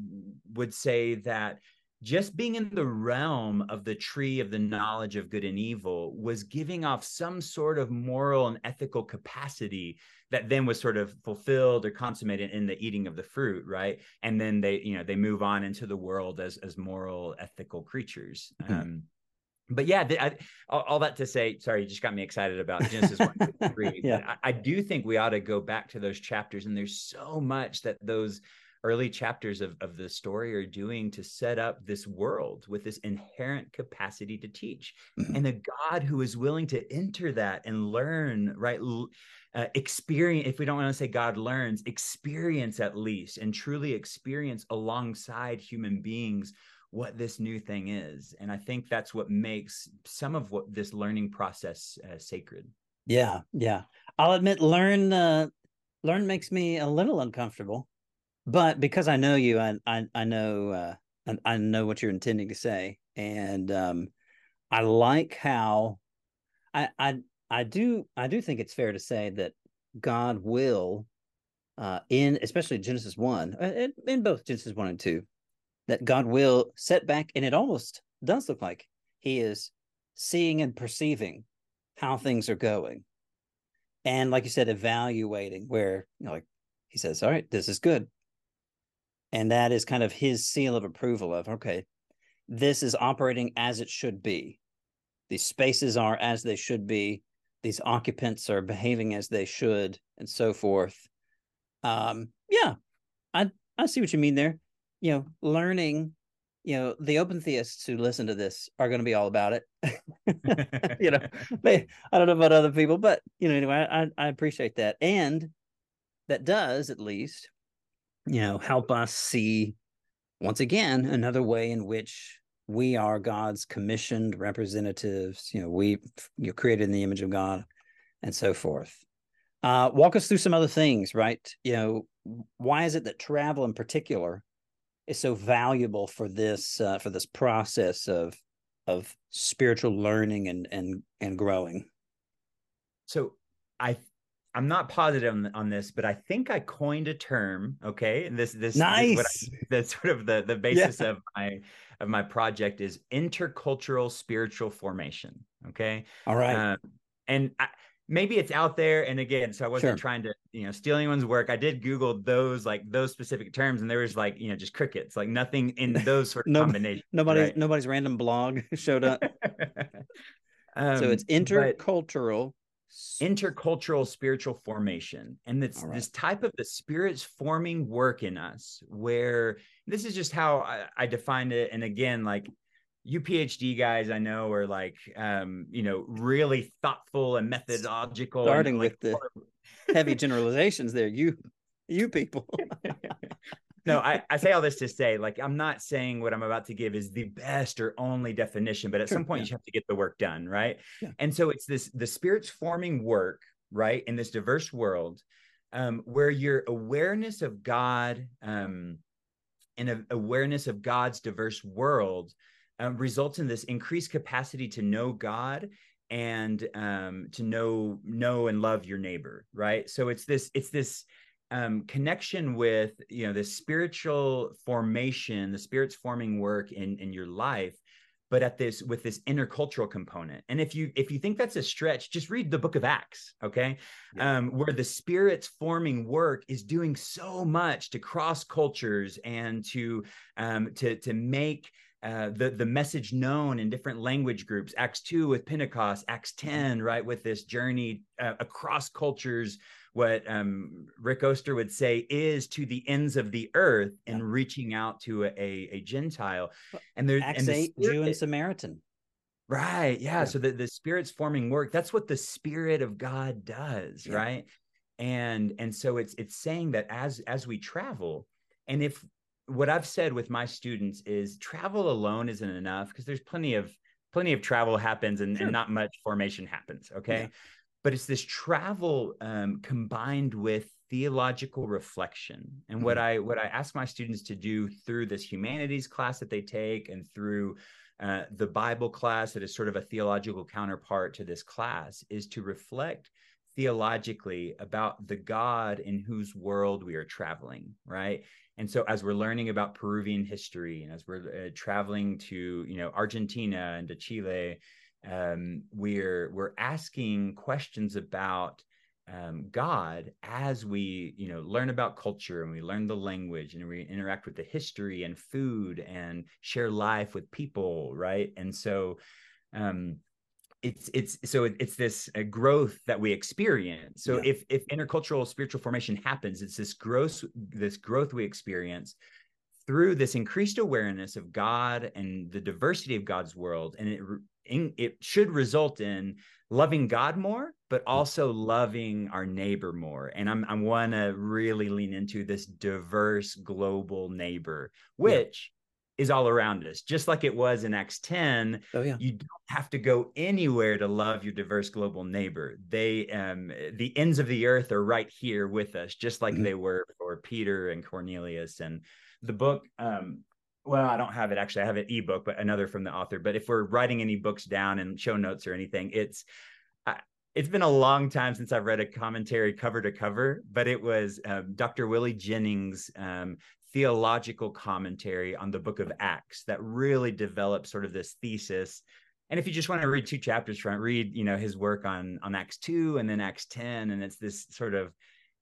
would say that just being in the realm of the tree of the knowledge of good and evil was giving off some sort of moral and ethical capacity that then was sort of fulfilled or consummated in the eating of the fruit right? And then they you know they move on into the world as as moral ethical creatures. Mm-hmm. um but yeah, I, all, all, that to say, sorry, you just got me excited about Genesis 1 3. yeah. I, I, do think we ought to go back to those chapters. And there's so much that those early chapters of, of the story are doing to set up this world with this inherent capacity to teach. Mm-hmm. And a God who is willing to enter that and learn, right? Uh, experience, if we don't want to say God learns, experience at least and truly experience alongside human beings what this new thing is and i think that's what makes some of what this learning process uh, sacred. Yeah yeah. I'll admit learn uh, learn makes me a little uncomfortable but because i know you i i, I know uh, I, I know what you're intending to say and um i like how i i i do i do think it's fair to say that god will uh in especially genesis 1 uh, in, in both genesis 1 and 2 that God will set back, and it almost does look like He is seeing and perceiving how things are going. And like you said, evaluating where, you know, like He says, All right, this is good. And that is kind of His seal of approval of, okay, this is operating as it should be. These spaces are as they should be. These occupants are behaving as they should, and so forth. Um, yeah, I I see what you mean there you know, learning, you know, the open theists who listen to this are going to be all about it. you know, they, I don't know about other people, but you know, anyway, I, I appreciate that. And that does at least, you know, help us see once again another way in which we are God's commissioned representatives. You know, we you're created in the image of God and so forth. Uh, walk us through some other things, right? You know, why is it that travel in particular is so valuable for this uh, for this process of of spiritual learning and and and growing. So i i'm not positive on, on this but i think i coined a term okay? And this this nice this I, that's sort of the the basis yeah. of my of my project is intercultural spiritual formation okay? All right. Um, and I, maybe it's out there and again so i wasn't sure. trying to you know steal anyone's work i did google those like those specific terms and there was like you know just crickets like nothing in those sort of no, combinations nobody's right? nobody's random blog showed up um, so it's intercultural intercultural spiritual formation and it's right. this type of the spirit's forming work in us where this is just how I, I defined it and again like you PhD guys I know are like um, you know, really thoughtful and methodological. Starting and like, with the heavy generalizations there, you you people. no, I, I say all this to say, like, I'm not saying what I'm about to give is the best or only definition, but at sure, some point yeah. you have to get the work done, right? Yeah. And so it's this the spirit's forming work, right, in this diverse world, um, where your awareness of God um and a, awareness of God's diverse world uh, results in this increased capacity to know God and um, to know know and love your neighbor, right? So it's this it's this um, connection with you know the spiritual formation, the spirit's forming work in in your life, but at this with this intercultural component. And if you if you think that's a stretch, just read the Book of Acts, okay, yeah. um, where the spirit's forming work is doing so much to cross cultures and to um, to to make uh, the the message known in different language groups. Acts two with Pentecost, Acts mm-hmm. ten, right, with this journey uh, across cultures. What um, Rick Oster would say is to the ends of the earth yeah. and reaching out to a, a, Gentile. And there's Acts and the eight, Jew and Samaritan. Right. Yeah. yeah. So the, the spirit's forming work. That's what the spirit of God does. Yeah. Right. And and so it's it's saying that as as we travel, and if what I've said with my students is travel alone isn't enough because there's plenty of plenty of travel happens and, sure. and not much formation happens. Okay. Yeah. But it's this travel um, combined with theological reflection. And mm-hmm. what I what I ask my students to do through this humanities class that they take and through uh, the Bible class that is sort of a theological counterpart to this class is to reflect theologically about the God in whose world we are traveling, right? And so as we're learning about Peruvian history and as we're uh, traveling to, you know, Argentina and to Chile, um, we're we're asking questions about um, God as we, you know, learn about culture and we learn the language and we interact with the history and food and share life with people, right? And so, um, it's it's so it's this uh, growth that we experience. So yeah. if if intercultural spiritual formation happens, it's this growth this growth we experience through this increased awareness of God and the diversity of God's world, and it it should result in loving God more, but also loving our neighbor more. And I'm I want to really lean into this diverse global neighbor, which. Is all around us, just like it was in Acts 10. Oh, yeah. You don't have to go anywhere to love your diverse global neighbor. They um the ends of the earth are right here with us, just like mm-hmm. they were for Peter and Cornelius. And the book um well, I don't have it actually. I have an ebook, but another from the author. But if we're writing any books down and show notes or anything, it's it's been a long time since I've read a commentary cover to cover, but it was um, Dr. Willie Jennings' um, theological commentary on the book of Acts that really developed sort of this thesis. And if you just want to read two chapters from it, read you know his work on on Acts two and then Acts ten, and it's this sort of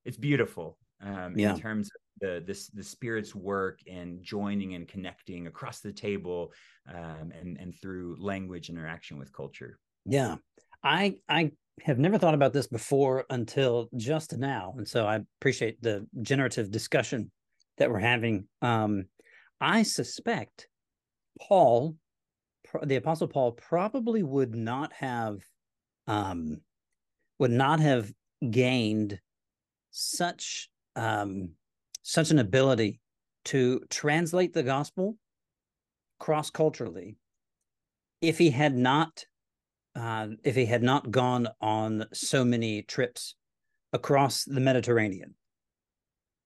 it's beautiful um, yeah. in terms of the this the spirit's work and joining and connecting across the table um, and and through language interaction with culture. Yeah, I I have never thought about this before until just now, and so I appreciate the generative discussion that we're having. Um, I suspect Paul, the Apostle Paul, probably would not have um, would not have gained such um, such an ability to translate the gospel cross culturally if he had not uh, if he had not gone on so many trips across the Mediterranean.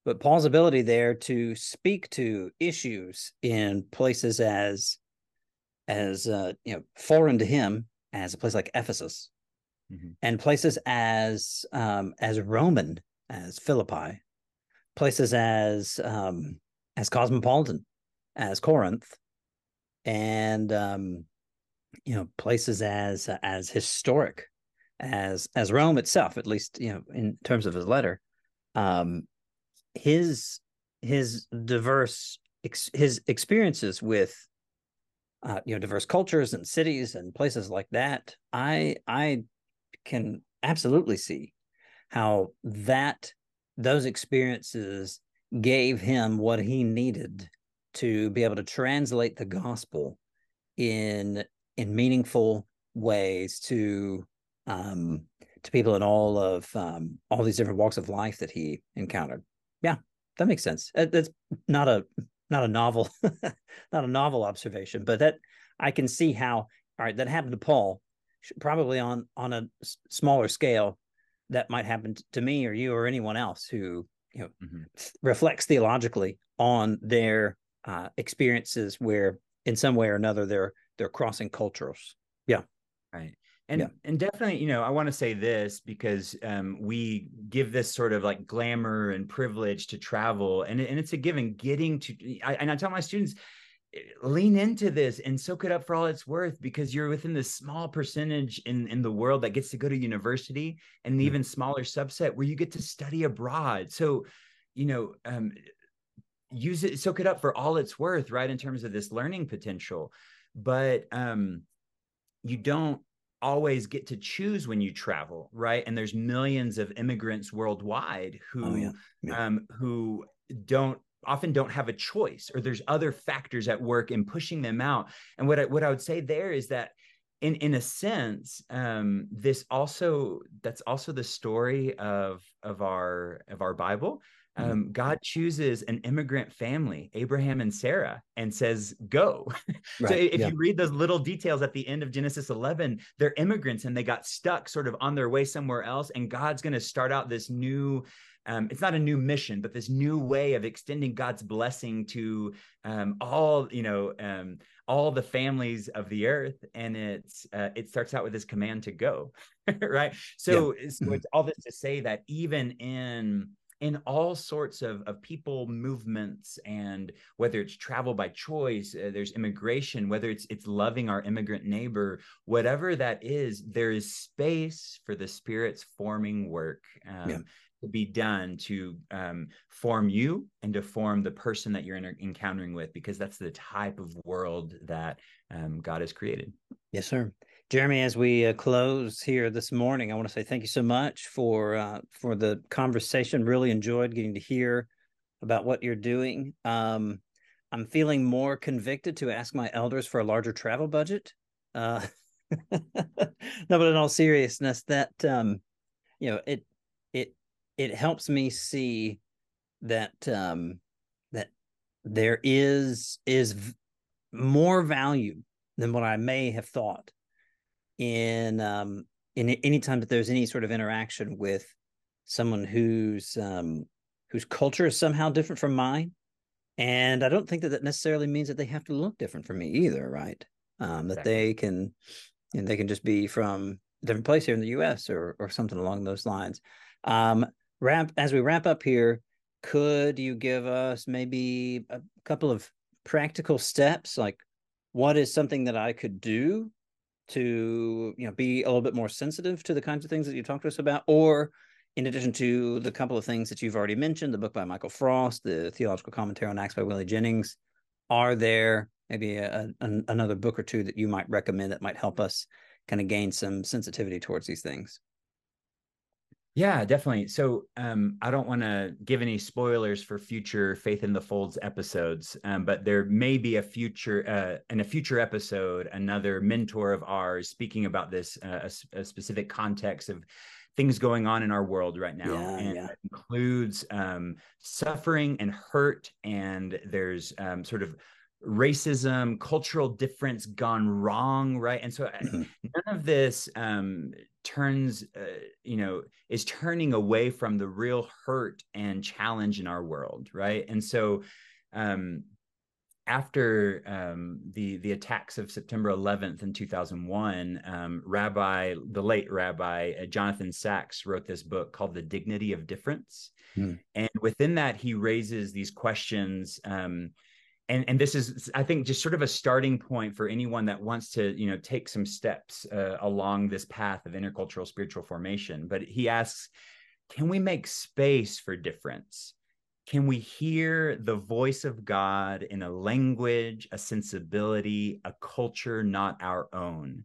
But Paul's ability there to speak to issues in places as as uh, you know foreign to him as a place like Ephesus, mm-hmm. and places as um, as Roman as Philippi, places as um, as cosmopolitan as Corinth, and um, you know places as as historic as as Rome itself, at least you know in terms of his letter. Um, his his diverse ex, his experiences with uh, you know diverse cultures and cities and places like that. I I can absolutely see how that those experiences gave him what he needed to be able to translate the gospel in in meaningful ways to um to people in all of um all these different walks of life that he encountered yeah that makes sense. That's not a not a novel not a novel observation but that i can see how all right that happened to paul probably on on a smaller scale that might happen to me or you or anyone else who you know mm-hmm. reflects theologically on their uh, experiences where in some way or another they're they're crossing cultures. Yeah. Right and yeah. and definitely you know i want to say this because um, we give this sort of like glamour and privilege to travel and, and it's a given getting to I, and i tell my students lean into this and soak it up for all it's worth because you're within this small percentage in in the world that gets to go to university and an mm-hmm. even smaller subset where you get to study abroad so you know um, use it soak it up for all it's worth right in terms of this learning potential but um, you don't always get to choose when you travel right and there's millions of immigrants worldwide who oh, yeah. Yeah. Um, who don't often don't have a choice or there's other factors at work in pushing them out and what I, what I would say there is that in in a sense um, this also that's also the story of of our of our bible. Um, God chooses an immigrant family, Abraham and Sarah, and says, "Go." Right. so if yeah. you read those little details at the end of Genesis 11, they're immigrants and they got stuck sort of on their way somewhere else, and God's going to start out this new um, it's not a new mission, but this new way of extending God's blessing to um, all, you know, um, all the families of the earth. And it's uh, it starts out with this command to go, right? So, yeah. so mm-hmm. it's all this to say that even in in all sorts of, of people movements and whether it's travel by choice uh, there's immigration whether it's it's loving our immigrant neighbor whatever that is there is space for the spirit's forming work um, yeah to be done to um, form you and to form the person that you're in, encountering with, because that's the type of world that um, God has created. Yes, sir. Jeremy, as we uh, close here this morning, I want to say thank you so much for uh, for the conversation. Really enjoyed getting to hear about what you're doing. Um, I'm feeling more convicted to ask my elders for a larger travel budget. Uh, no, but in all seriousness, that um, you know, it it it helps me see that um that there is is more value than what I may have thought in um in any time that there's any sort of interaction with someone whose um whose culture is somehow different from mine. And i don't think that that necessarily means that they have to look different from me either right? Um that exactly. they can and they can just be from a different place here in the us or or something along those lines. Um wrap as we wrap up here could you give us maybe a couple of practical steps like what is something that i could do to you know be a little bit more sensitive to the kinds of things that you talked to us about or in addition to the couple of things that you've already mentioned the book by michael frost the theological commentary on acts by willie jennings are there maybe a, a, another book or two that you might recommend that might help us kind of gain some sensitivity towards these things yeah, definitely. So um, I don't want to give any spoilers for future Faith Unfolds episodes, um, but there may be a future uh, in a future episode another mentor of ours speaking about this uh, a, a, specific context of things going on in our world right now, yeah, and yeah. includes um, suffering and hurt, and there's um, sort of racism cultural difference gone wrong right and so uh, mm-hmm. none of this um turns uh, you know is turning away from the real hurt and challenge in our world right and so um after um, the the attacks of September 11th in 2001, um, Rabbi the late Rabbi uh, Jonathan Sacks wrote this book called The Dignity of Difference, mm. and within that he raises these questions um, and and this is i think just sort of a starting point for anyone that wants to you know take some steps uh, along this path of intercultural spiritual formation. But he asks can we make space for difference? Can we hear the voice of god in a language a sensibility a culture not our own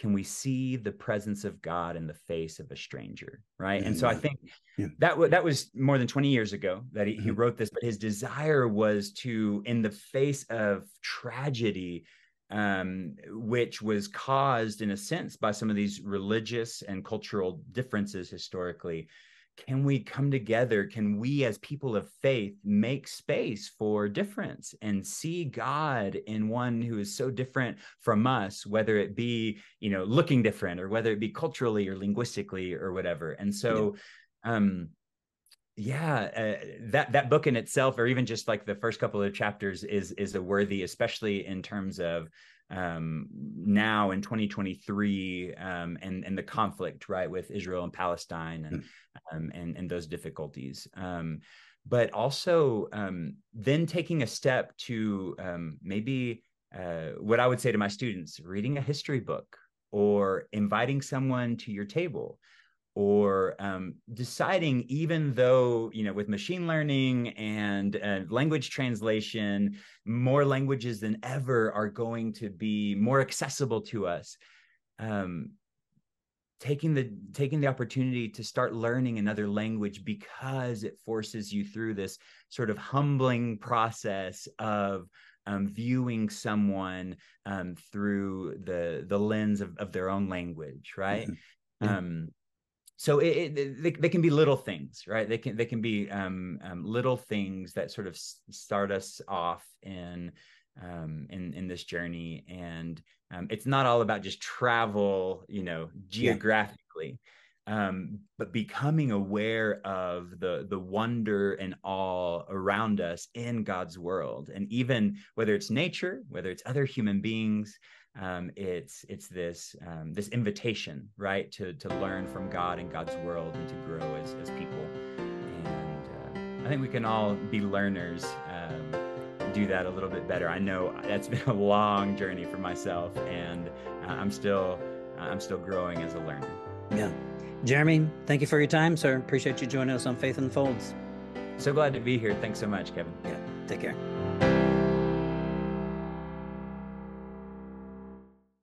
can we see the presence of God in the face of a stranger? Right. And so I think yeah. that w- that was more than 20 years ago that he, mm-hmm. he wrote this, but his desire was to, in the face of tragedy, um, which was caused in a sense by some of these religious and cultural differences historically, can we come together can we as people of faith make space for difference and see god in one who is so different from us whether it be you know looking different or whether it be culturally or linguistically or whatever and so yeah. um yeah uh, that that book in itself or even just like the first couple of chapters is is a worthy especially in terms of um, now in 2023 um, and and the conflict right with Israel and Palestine and mm. um, and and those difficulties. Um, but also um, then taking a step to um, maybe uh, what I would say to my students: reading a history book or inviting someone to your table or um, deciding even though you know with machine learning and uh, language translation more languages than ever are going to be more accessible to us um, taking the taking the opportunity to start learning another language because it forces you through this sort of humbling process of um, viewing someone um, through the the lens of, of their own language right mm-hmm. So it, it, they, they can be little things right? They can they can be um, um, little things that sort of start us off in um, in in this journey. And um, it's not all about just travel you know geographically um, but becoming aware of the the wonder and awe around us in God's world, and even whether it's nature, whether it's other human beings, um, it's it's this um, this invitation, right, to to learn from God and God's world and to grow as as people. And uh, I think we can all be learners. Um, do that a little bit better. I know that's been a long journey for myself, and uh, I'm still I'm still growing as a learner. Yeah. Jeremy, thank you for your time, sir. Appreciate you joining us on Faith Unfolds. So glad to be here. Thanks so much, Kevin. Yeah. Take care.